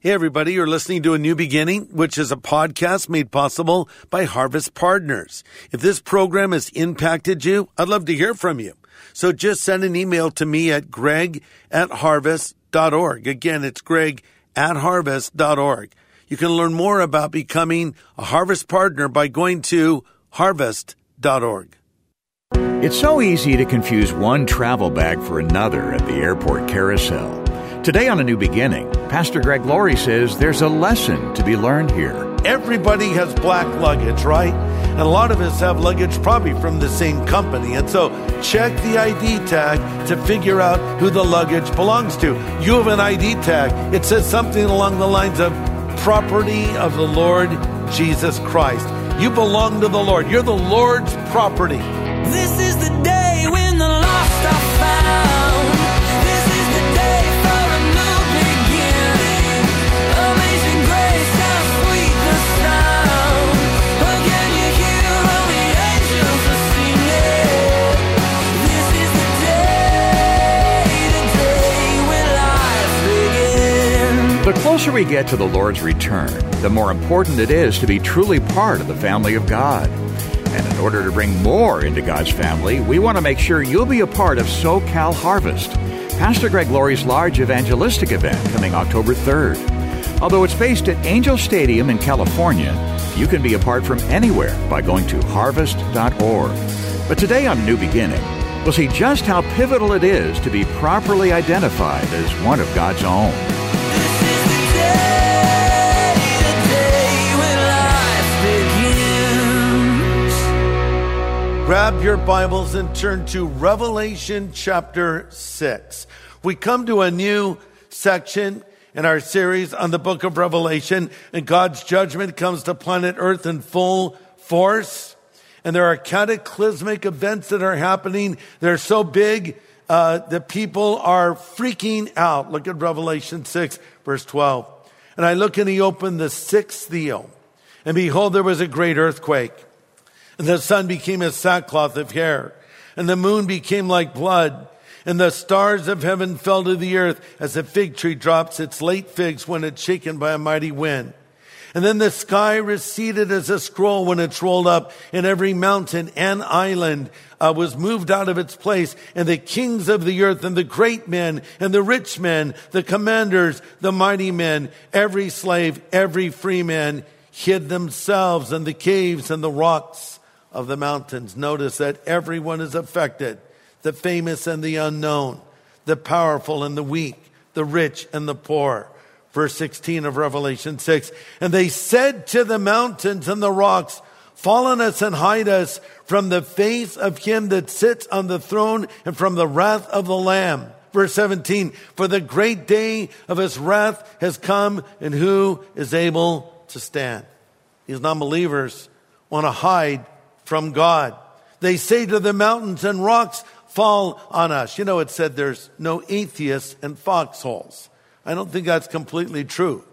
Hey, everybody, you're listening to A New Beginning, which is a podcast made possible by Harvest Partners. If this program has impacted you, I'd love to hear from you. So just send an email to me at greg at harvest.org. Again, it's greg at harvest.org. You can learn more about becoming a Harvest Partner by going to harvest.org. It's so easy to confuse one travel bag for another at the airport carousel. Today on A New Beginning, Pastor Greg Laurie says there's a lesson to be learned here. Everybody has black luggage, right? And a lot of us have luggage probably from the same company. And so check the ID tag to figure out who the luggage belongs to. You have an ID tag. It says something along the lines of property of the Lord Jesus Christ. You belong to the Lord. You're the Lord's property. This is the closer we get to the Lord's return, the more important it is to be truly part of the family of God. And in order to bring more into God's family, we want to make sure you'll be a part of SoCal Harvest, Pastor Greg Laurie's large evangelistic event coming October 3rd. Although it's based at Angel Stadium in California, you can be a part from anywhere by going to harvest.org. But today on New Beginning, we'll see just how pivotal it is to be properly identified as one of God's own. Grab your Bibles and turn to Revelation chapter 6. We come to a new section in our series on the book of Revelation, and God's judgment comes to planet Earth in full force. And there are cataclysmic events that are happening. They're so big uh, that people are freaking out. Look at Revelation 6, verse 12. And I look and he opened the sixth seal. And behold, there was a great earthquake. And the sun became as sackcloth of hair, and the moon became like blood, and the stars of heaven fell to the earth as a fig tree drops its late figs when it's shaken by a mighty wind. And then the sky receded as a scroll when it's rolled up, and every mountain and island uh, was moved out of its place, and the kings of the earth, and the great men, and the rich men, the commanders, the mighty men, every slave, every free man, hid themselves in the caves and the rocks of the mountains. Notice that everyone is affected the famous and the unknown, the powerful and the weak, the rich and the poor. Verse 16 of Revelation 6. And they said to the mountains and the rocks, Fall on us and hide us from the face of him that sits on the throne and from the wrath of the Lamb. Verse 17, for the great day of his wrath has come, and who is able to stand? These non believers want to hide from God. They say to the mountains and rocks, fall on us. You know, it said there's no atheists in foxholes. I don't think that's completely true.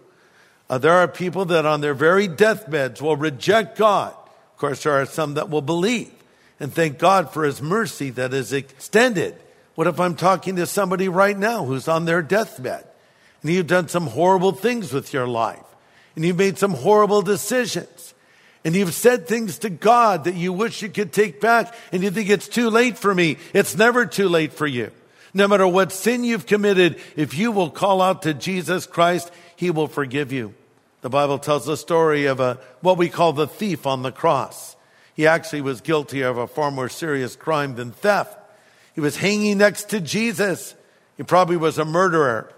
Uh, there are people that on their very deathbeds will reject God. Of course, there are some that will believe and thank God for his mercy that is extended. What if I'm talking to somebody right now who's on their deathbed and you've done some horrible things with your life and you've made some horrible decisions and you've said things to God that you wish you could take back and you think it's too late for me. It's never too late for you. No matter what sin you've committed, if you will call out to Jesus Christ, he will forgive you. The Bible tells the story of a, what we call the thief on the cross. He actually was guilty of a far more serious crime than theft. He was hanging next to Jesus. He probably was a murderer.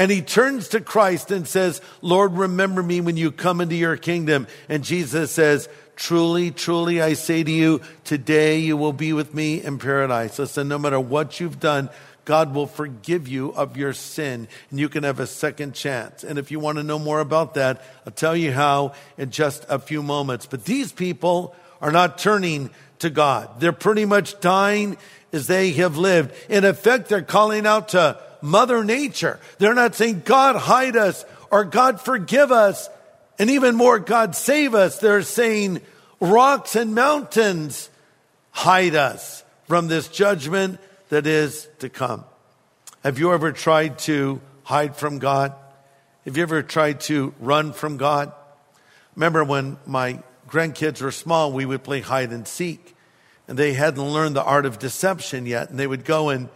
And he turns to Christ and says, Lord, remember me when you come into your kingdom. And Jesus says, Truly, truly, I say to you, today you will be with me in paradise. Listen, no matter what you've done, God will forgive you of your sin and you can have a second chance. And if you want to know more about that, I'll tell you how in just a few moments. But these people are not turning to God. They're pretty much dying as they have lived. In effect, they're calling out to Mother Nature. They're not saying, God, hide us or God, forgive us. And even more, God, save us. They're saying, rocks and mountains, hide us from this judgment that is to come. Have you ever tried to hide from God? Have you ever tried to run from God? Remember when my grandkids were small, we would play hide and seek. And they hadn't learned the art of deception yet. And they would go and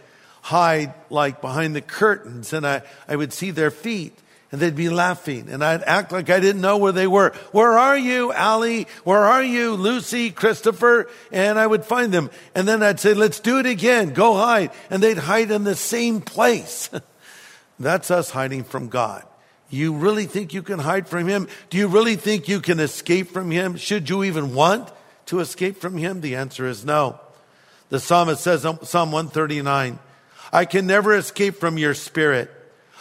hide like behind the curtains. And I, I would see their feet and they'd be laughing and I'd act like I didn't know where they were. Where are you, Allie? Where are you, Lucy, Christopher? And I would find them. And then I'd say, let's do it again. Go hide. And they'd hide in the same place. That's us hiding from God. You really think you can hide from Him? Do you really think you can escape from Him? Should you even want to escape from Him? The answer is no. The psalmist says, um, Psalm 139, I can never escape from your spirit.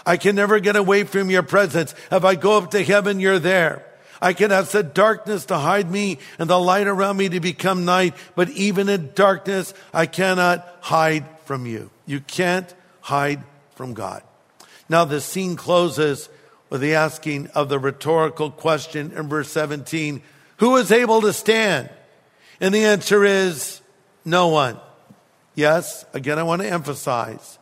I can never get away from your presence. If I go up to heaven, you're there. I can have said darkness to hide me and the light around me to become night. But even in darkness, I cannot hide from you. You can't hide from God. Now the scene closes with the asking of the rhetorical question in verse 17, who is able to stand? And the answer is no one. Yes, again, I want to emphasize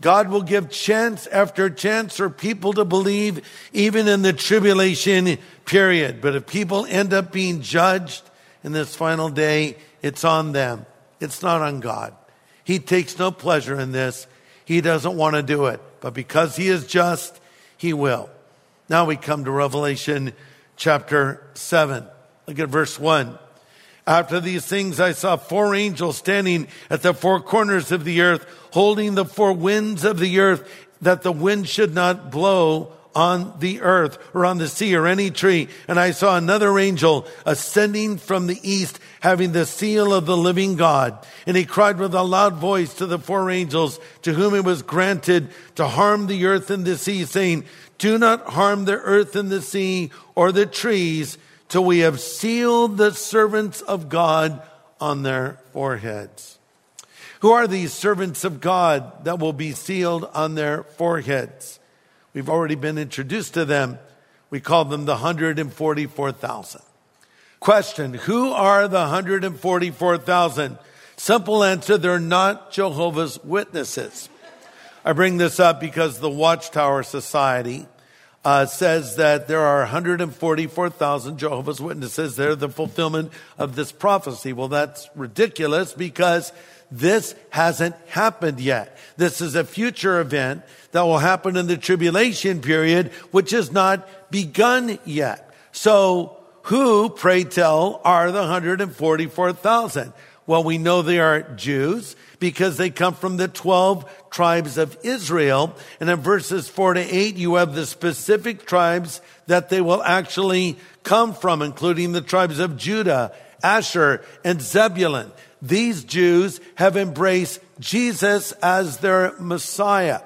God will give chance after chance for people to believe even in the tribulation period. But if people end up being judged in this final day, it's on them. It's not on God. He takes no pleasure in this. He doesn't want to do it. But because he is just, he will. Now we come to Revelation chapter 7. Look at verse 1. After these things, I saw four angels standing at the four corners of the earth, holding the four winds of the earth, that the wind should not blow on the earth or on the sea or any tree. And I saw another angel ascending from the east, having the seal of the living God. And he cried with a loud voice to the four angels to whom it was granted to harm the earth and the sea, saying, Do not harm the earth and the sea or the trees till we have sealed the servants of God on their foreheads. Who are these servants of God that will be sealed on their foreheads? We've already been introduced to them. We call them the 144,000. Question Who are the 144,000? Simple answer they're not Jehovah's Witnesses. I bring this up because the Watchtower Society uh, says that there are 144,000 Jehovah's Witnesses. They're the fulfillment of this prophecy. Well, that's ridiculous because this hasn't happened yet. This is a future event that will happen in the tribulation period, which has not begun yet. So who, pray tell, are the 144,000? Well, we know they are Jews because they come from the 12 tribes of Israel. And in verses 4 to 8, you have the specific tribes that they will actually come from, including the tribes of Judah, Asher, and Zebulun. These Jews have embraced Jesus as their Messiah.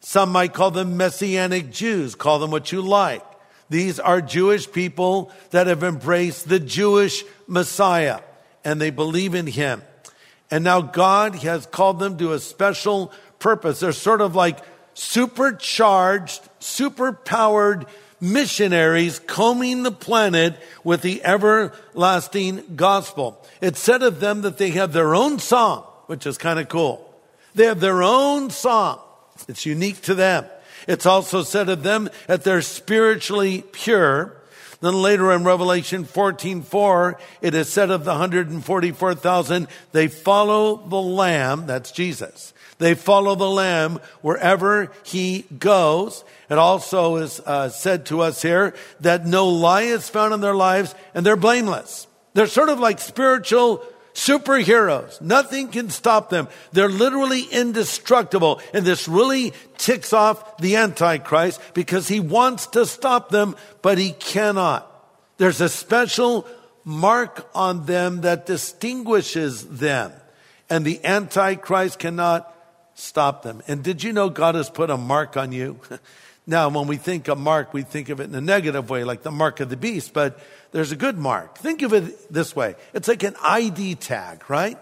Some might call them Messianic Jews, call them what you like. These are Jewish people that have embraced the Jewish Messiah and they believe in him. And now God has called them to a special purpose. They're sort of like supercharged, superpowered missionaries combing the planet with the everlasting gospel. It's said of them that they have their own song, which is kind of cool. They have their own song. It's unique to them. It's also said of them that they're spiritually pure then later in Revelation 14, 4, it is said of the 144,000, they follow the Lamb, that's Jesus. They follow the Lamb wherever he goes. It also is uh, said to us here that no lie is found in their lives and they're blameless. They're sort of like spiritual superheroes. Nothing can stop them. They're literally indestructible. And this really ticks off the Antichrist because he wants to stop them, but he cannot. There's a special mark on them that distinguishes them. And the Antichrist cannot stop them. And did you know God has put a mark on you? now, when we think of mark, we think of it in a negative way, like the mark of the beast, but there's a good mark. Think of it this way. It's like an ID tag, right?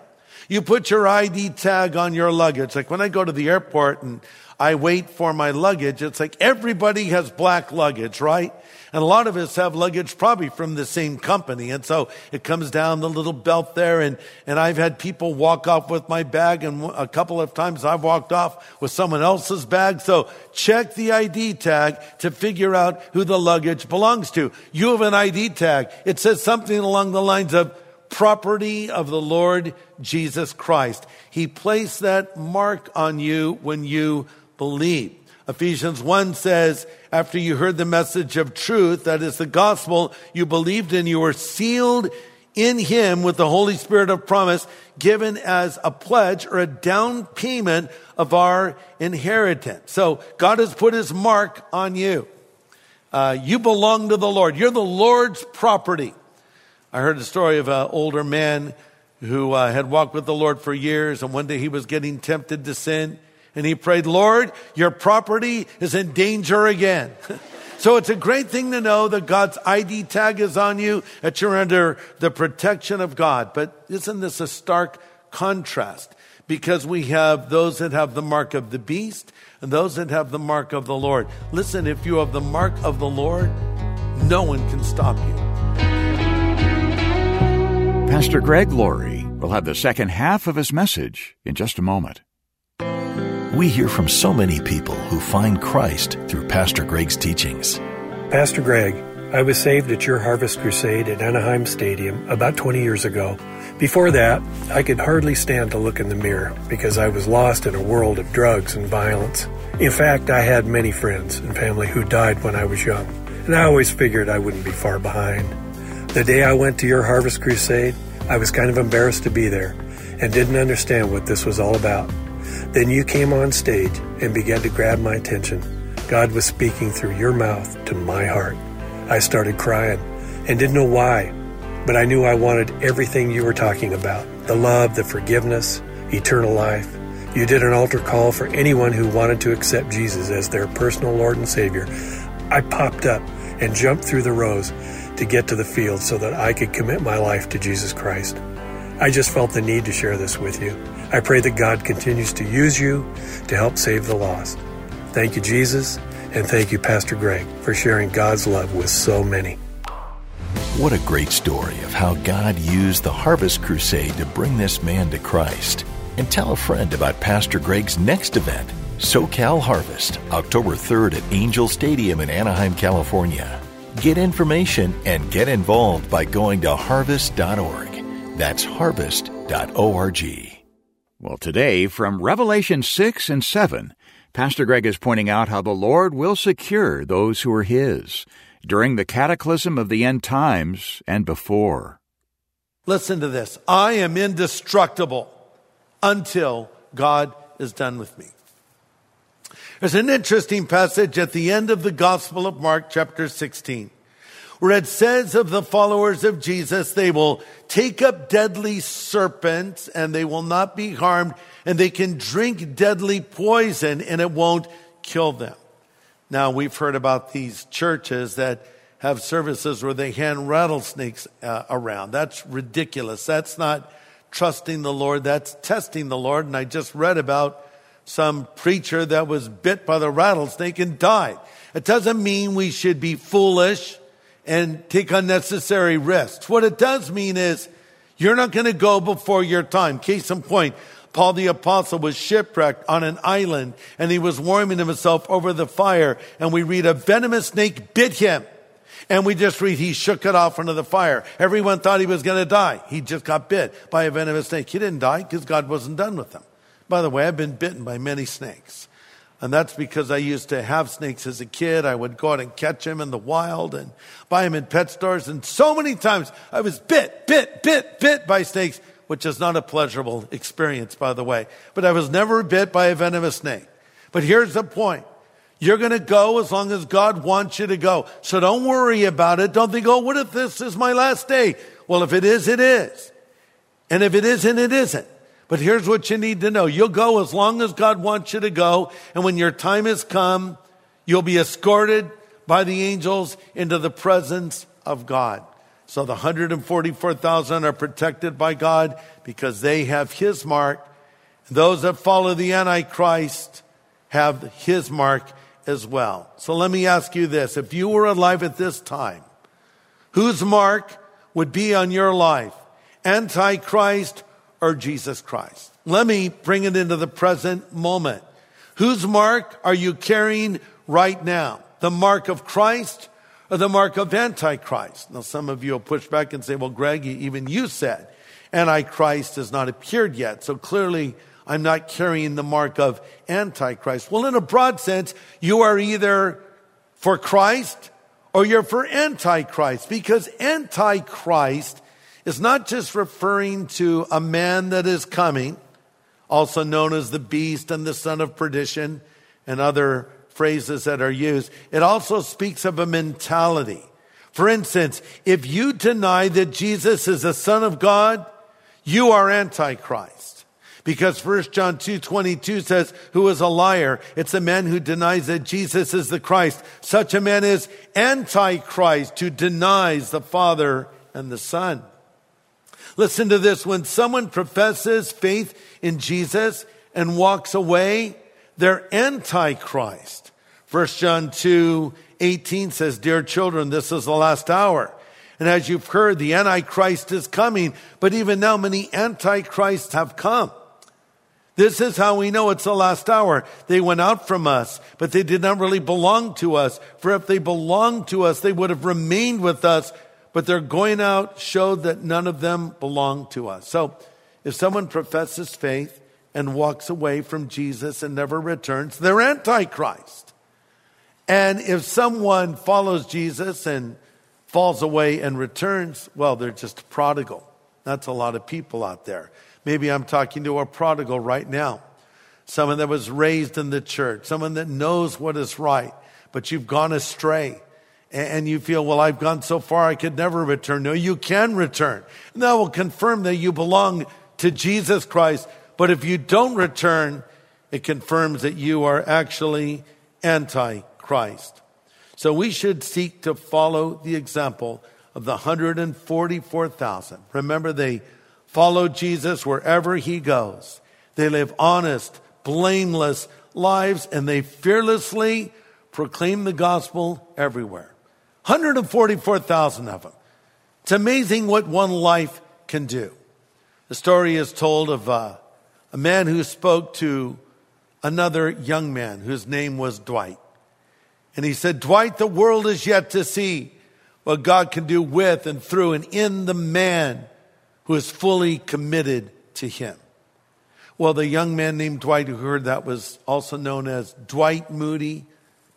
You put your ID tag on your luggage. Like when I go to the airport and I wait for my luggage, it's like everybody has black luggage, right? And a lot of us have luggage probably from the same company. And so it comes down the little belt there. And, and I've had people walk off with my bag. And a couple of times I've walked off with someone else's bag. So check the ID tag to figure out who the luggage belongs to. You have an ID tag. It says something along the lines of property of the Lord Jesus Christ. He placed that mark on you when you believe. Ephesians 1 says, after you heard the message of truth, that is the gospel you believed in, you were sealed in him with the Holy Spirit of promise given as a pledge or a down payment of our inheritance. So God has put his mark on you. Uh, you belong to the Lord. You're the Lord's property. I heard a story of an older man who uh, had walked with the Lord for years, and one day he was getting tempted to sin. And he prayed, Lord, your property is in danger again. so it's a great thing to know that God's ID tag is on you, that you're under the protection of God. But isn't this a stark contrast? Because we have those that have the mark of the beast and those that have the mark of the Lord. Listen, if you have the mark of the Lord, no one can stop you. Pastor Greg Laurie will have the second half of his message in just a moment. We hear from so many people who find Christ through Pastor Greg's teachings. Pastor Greg, I was saved at your Harvest Crusade at Anaheim Stadium about 20 years ago. Before that, I could hardly stand to look in the mirror because I was lost in a world of drugs and violence. In fact, I had many friends and family who died when I was young, and I always figured I wouldn't be far behind. The day I went to your Harvest Crusade, I was kind of embarrassed to be there and didn't understand what this was all about. Then you came on stage and began to grab my attention. God was speaking through your mouth to my heart. I started crying and didn't know why, but I knew I wanted everything you were talking about the love, the forgiveness, eternal life. You did an altar call for anyone who wanted to accept Jesus as their personal Lord and Savior. I popped up and jumped through the rows to get to the field so that I could commit my life to Jesus Christ. I just felt the need to share this with you. I pray that God continues to use you to help save the lost. Thank you, Jesus, and thank you, Pastor Greg, for sharing God's love with so many. What a great story of how God used the Harvest Crusade to bring this man to Christ. And tell a friend about Pastor Greg's next event, SoCal Harvest, October 3rd at Angel Stadium in Anaheim, California. Get information and get involved by going to harvest.org. That's harvest.org. Well, today, from Revelation 6 and 7, Pastor Greg is pointing out how the Lord will secure those who are His during the cataclysm of the end times and before. Listen to this. I am indestructible until God is done with me. There's an interesting passage at the end of the Gospel of Mark, chapter 16 where it says of the followers of Jesus, they will take up deadly serpents and they will not be harmed and they can drink deadly poison and it won't kill them. Now we've heard about these churches that have services where they hand rattlesnakes uh, around. That's ridiculous. That's not trusting the Lord. That's testing the Lord. And I just read about some preacher that was bit by the rattlesnake and died. It doesn't mean we should be foolish and take unnecessary risks. What it does mean is you're not going to go before your time. Case in point, Paul the apostle was shipwrecked on an island and he was warming himself over the fire and we read a venomous snake bit him. And we just read he shook it off into the fire. Everyone thought he was going to die. He just got bit by a venomous snake. He didn't die because God wasn't done with him. By the way, I've been bitten by many snakes. And that's because I used to have snakes as a kid. I would go out and catch them in the wild and buy them in pet stores. And so many times I was bit, bit, bit, bit by snakes, which is not a pleasurable experience, by the way. But I was never bit by a venomous snake. But here's the point. You're going to go as long as God wants you to go. So don't worry about it. Don't think, oh, what if this is my last day? Well, if it is, it is. And if it isn't, it isn't. But here's what you need to know. You'll go as long as God wants you to go. And when your time has come, you'll be escorted by the angels into the presence of God. So the 144,000 are protected by God because they have his mark. Those that follow the Antichrist have his mark as well. So let me ask you this. If you were alive at this time, whose mark would be on your life? Antichrist or Jesus Christ? Let me bring it into the present moment. Whose mark are you carrying right now? The mark of Christ or the mark of Antichrist? Now, some of you will push back and say, well, Greg, even you said Antichrist has not appeared yet. So clearly, I'm not carrying the mark of Antichrist. Well, in a broad sense, you are either for Christ or you're for Antichrist because Antichrist is not just referring to a man that is coming, also known as the beast and the son of perdition and other phrases that are used. It also speaks of a mentality. For instance, if you deny that Jesus is the son of God, you are Antichrist. Because 1 John 2 22 says, Who is a liar? It's a man who denies that Jesus is the Christ. Such a man is Antichrist who denies the Father and the Son. Listen to this. When someone professes faith in Jesus and walks away, they're Antichrist. First John 2 18 says, Dear children, this is the last hour. And as you've heard, the Antichrist is coming, but even now many Antichrists have come. This is how we know it's the last hour. They went out from us, but they did not really belong to us. For if they belonged to us, they would have remained with us, but their going out showed that none of them belonged to us. So if someone professes faith and walks away from Jesus and never returns, they're Antichrist. And if someone follows Jesus and falls away and returns, well, they're just prodigal. That's a lot of people out there. Maybe I'm talking to a prodigal right now. Someone that was raised in the church, someone that knows what is right, but you've gone astray and you feel, well, I've gone so far, I could never return. No, you can return. And that will confirm that you belong to Jesus Christ. But if you don't return, it confirms that you are actually anti-Christ. So we should seek to follow the example of the 144,000. Remember, they follow Jesus wherever he goes. They live honest, blameless lives and they fearlessly proclaim the gospel everywhere. 144,000 of them. It's amazing what one life can do. The story is told of uh, a man who spoke to another young man whose name was Dwight. And he said, Dwight, the world is yet to see what God can do with and through and in the man who is fully committed to him. Well, the young man named Dwight who heard that was also known as Dwight Moody,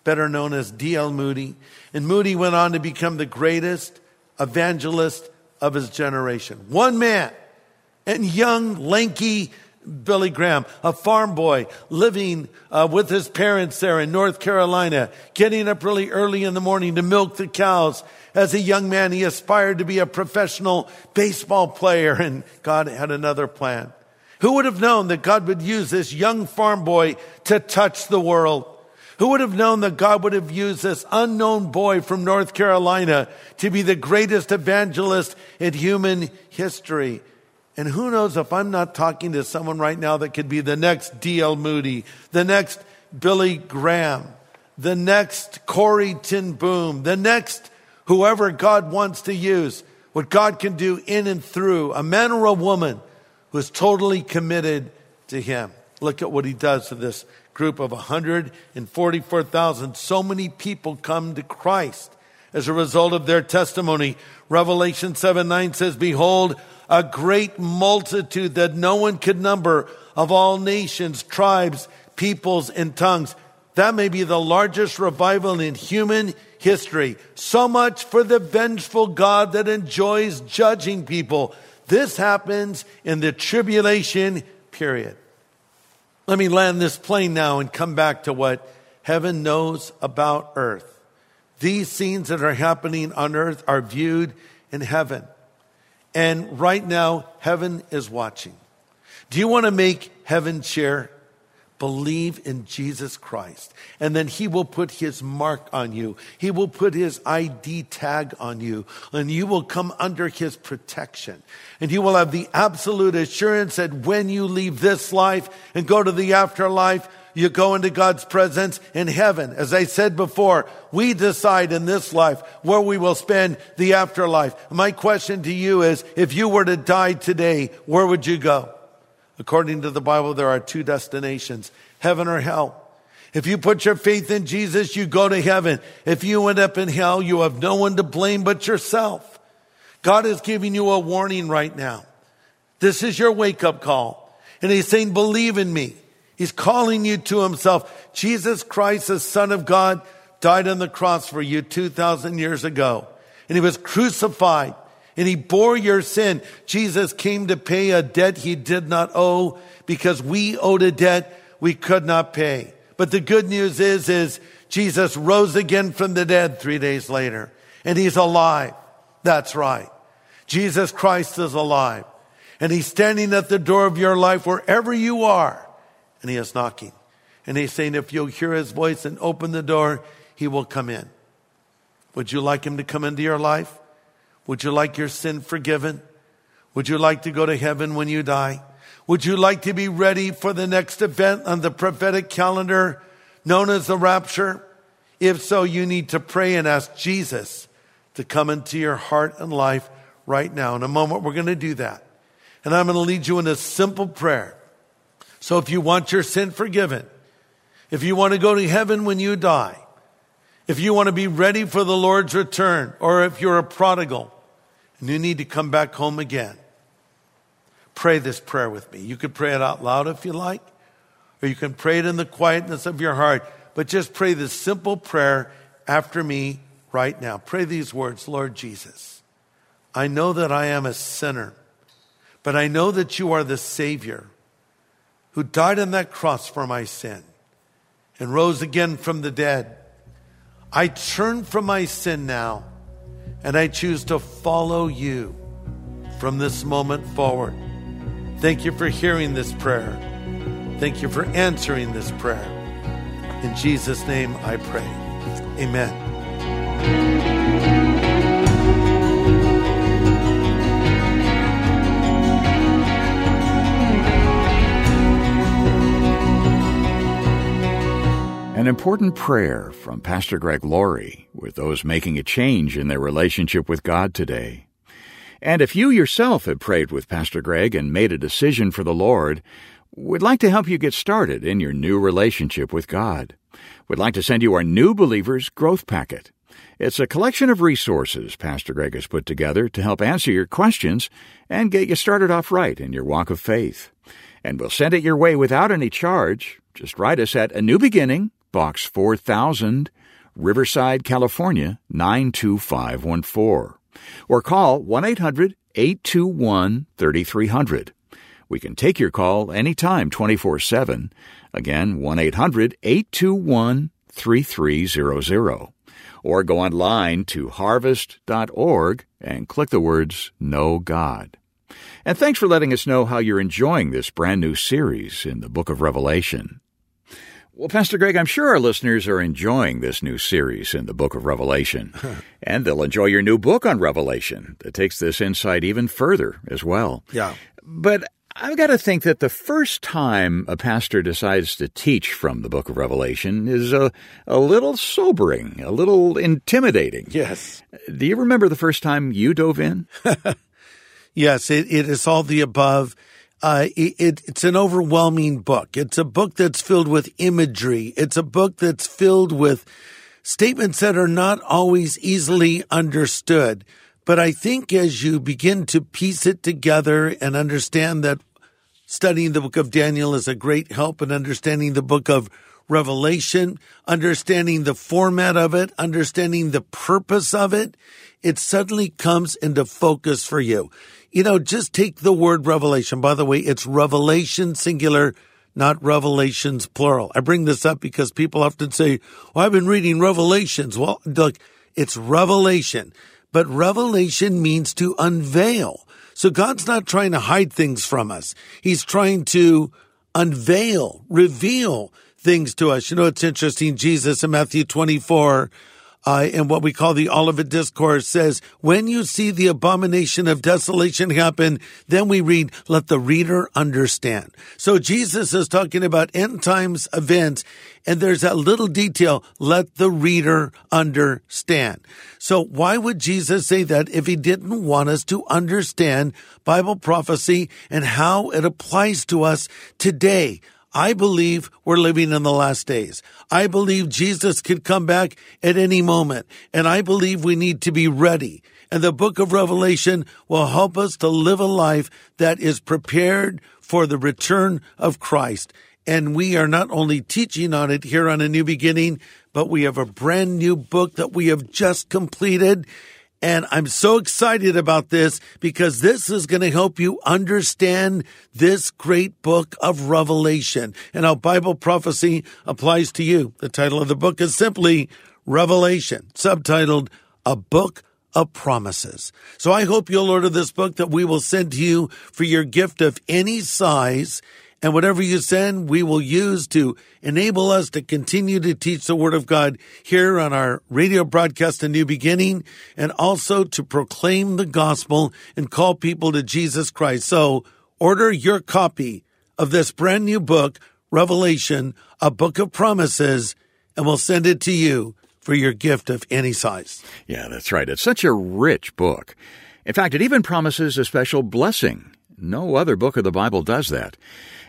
better known as D.L. Moody. And Moody went on to become the greatest evangelist of his generation. One man and young, lanky Billy Graham, a farm boy living uh, with his parents there in North Carolina, getting up really early in the morning to milk the cows as a young man, he aspired to be a professional baseball player and God had another plan. Who would have known that God would use this young farm boy to touch the world? Who would have known that God would have used this unknown boy from North Carolina to be the greatest evangelist in human history? And who knows if I'm not talking to someone right now that could be the next D.L. Moody, the next Billy Graham, the next Corrie ten Boom, the next whoever God wants to use, what God can do in and through a man or a woman who is totally committed to Him. Look at what He does to this group of 144,000. So many people come to Christ as a result of their testimony. Revelation 7 9 says, Behold, a great multitude that no one could number of all nations, tribes, peoples, and tongues. That may be the largest revival in human history. So much for the vengeful God that enjoys judging people. This happens in the tribulation period. Let me land this plane now and come back to what heaven knows about earth. These scenes that are happening on earth are viewed in heaven. And right now, heaven is watching. Do you want to make heaven cheer? Believe in Jesus Christ. And then he will put his mark on you. He will put his ID tag on you and you will come under his protection. And you will have the absolute assurance that when you leave this life and go to the afterlife, you go into God's presence in heaven. As I said before, we decide in this life where we will spend the afterlife. My question to you is, if you were to die today, where would you go? According to the Bible, there are two destinations, heaven or hell. If you put your faith in Jesus, you go to heaven. If you end up in hell, you have no one to blame but yourself. God is giving you a warning right now. This is your wake up call. And he's saying, believe in me. He's calling you to himself. Jesus Christ, the son of God, died on the cross for you 2,000 years ago. And he was crucified and he bore your sin. Jesus came to pay a debt he did not owe because we owed a debt we could not pay. But the good news is, is Jesus rose again from the dead three days later and he's alive. That's right. Jesus Christ is alive and he's standing at the door of your life wherever you are and he is knocking. And he's saying, if you'll hear his voice and open the door, he will come in. Would you like him to come into your life? Would you like your sin forgiven? Would you like to go to heaven when you die? Would you like to be ready for the next event on the prophetic calendar known as the rapture? If so, you need to pray and ask Jesus to come into your heart and life right now. In a moment, we're going to do that. And I'm going to lead you in a simple prayer. So if you want your sin forgiven, if you want to go to heaven when you die, if you want to be ready for the Lord's return, or if you're a prodigal, and you need to come back home again, pray this prayer with me. You can pray it out loud if you like, or you can pray it in the quietness of your heart, but just pray this simple prayer after me right now. Pray these words Lord Jesus, I know that I am a sinner, but I know that you are the Savior who died on that cross for my sin and rose again from the dead. I turn from my sin now and I choose to follow you from this moment forward. Thank you for hearing this prayer. Thank you for answering this prayer. In Jesus' name I pray. Amen. An important prayer from Pastor Greg Laurie with those making a change in their relationship with God today. And if you yourself have prayed with Pastor Greg and made a decision for the Lord, we'd like to help you get started in your new relationship with God. We'd like to send you our New Believers Growth Packet. It's a collection of resources Pastor Greg has put together to help answer your questions and get you started off right in your walk of faith. And we'll send it your way without any charge. Just write us at A New Beginning, Box 4000, Riverside, California 92514. Or call 1 800 821 3300. We can take your call anytime 24 7. Again, 1 800 821 3300. Or go online to harvest.org and click the words Know God. And thanks for letting us know how you're enjoying this brand new series in the book of Revelation. Well, Pastor Greg, I'm sure our listeners are enjoying this new series in the book of Revelation. and they'll enjoy your new book on Revelation that takes this insight even further as well. Yeah. But I've got to think that the first time a pastor decides to teach from the book of Revelation is a, a little sobering, a little intimidating. Yes. Do you remember the first time you dove in? Yes, it, it is all the above. Uh, it, it, it's an overwhelming book. It's a book that's filled with imagery. It's a book that's filled with statements that are not always easily understood. But I think as you begin to piece it together and understand that studying the book of Daniel is a great help in understanding the book of Revelation, understanding the format of it, understanding the purpose of it, it suddenly comes into focus for you. You know, just take the word revelation. By the way, it's revelation singular, not revelations plural. I bring this up because people often say, well, I've been reading revelations. Well, look, it's revelation, but revelation means to unveil. So God's not trying to hide things from us. He's trying to unveil, reveal things to us. You know, it's interesting. Jesus in Matthew 24, uh, in what we call the Olivet Discourse says, when you see the abomination of desolation happen, then we read, let the reader understand. So Jesus is talking about end times events, and there's that little detail, let the reader understand. So why would Jesus say that if he didn't want us to understand Bible prophecy and how it applies to us today? I believe we're living in the last days. I believe Jesus could come back at any moment. And I believe we need to be ready. And the book of Revelation will help us to live a life that is prepared for the return of Christ. And we are not only teaching on it here on A New Beginning, but we have a brand new book that we have just completed. And I'm so excited about this because this is going to help you understand this great book of Revelation and how Bible prophecy applies to you. The title of the book is simply Revelation, subtitled A Book of Promises. So I hope you'll order this book that we will send to you for your gift of any size and whatever you send, we will use to enable us to continue to teach the Word of God here on our radio broadcast, A New Beginning, and also to proclaim the gospel and call people to Jesus Christ. So order your copy of this brand new book, Revelation, a book of promises, and we'll send it to you for your gift of any size. Yeah, that's right. It's such a rich book. In fact, it even promises a special blessing. No other book of the Bible does that.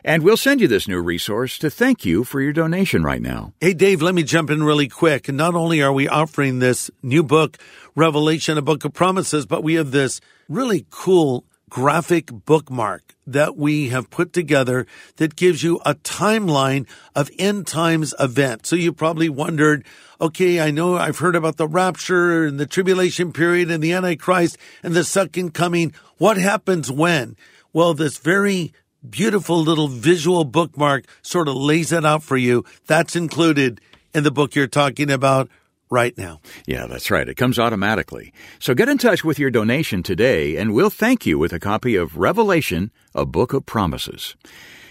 And we'll send you this new resource to thank you for your donation right now. Hey, Dave, let me jump in really quick. Not only are we offering this new book, Revelation, a book of promises, but we have this really cool graphic bookmark that we have put together that gives you a timeline of end times events. So you probably wondered, okay, I know I've heard about the rapture and the tribulation period and the Antichrist and the second coming. What happens when? Well, this very beautiful little visual bookmark sort of lays it out for you. That's included in the book you're talking about right now. Yeah, that's right. It comes automatically. So get in touch with your donation today, and we'll thank you with a copy of Revelation, a Book of Promises.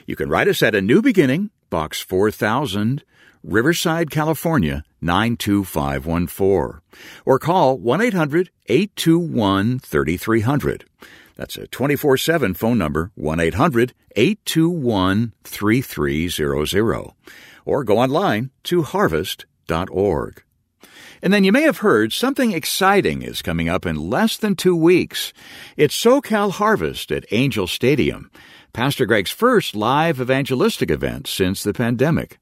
You can write us at A New Beginning, Box 4000, Riverside, California, 92514, or call 1 800 821 3300. That's a 24 7 phone number, 1 800 821 3300. Or go online to harvest.org. And then you may have heard something exciting is coming up in less than two weeks. It's SoCal Harvest at Angel Stadium, Pastor Greg's first live evangelistic event since the pandemic.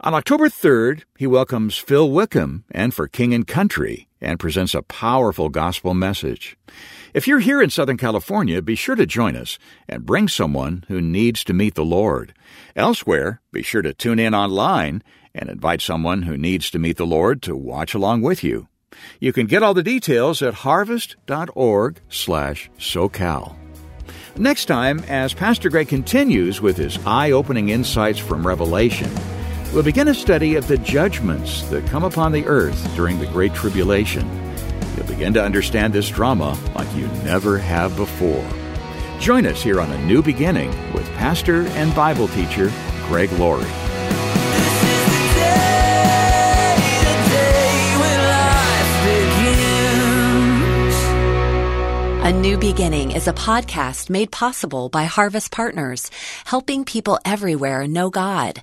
On October 3rd, he welcomes Phil Wickham and for King and Country and presents a powerful gospel message. If you're here in Southern California, be sure to join us and bring someone who needs to meet the Lord. Elsewhere, be sure to tune in online and invite someone who needs to meet the Lord to watch along with you. You can get all the details at harvest.org/socal. Next time, as Pastor Greg continues with his eye-opening insights from Revelation, we'll begin a study of the judgments that come upon the earth during the Great Tribulation. You'll begin to understand this drama like you never have before. Join us here on A New Beginning with pastor and Bible teacher Greg Laurie. A New Beginning is a podcast made possible by Harvest Partners, helping people everywhere know God.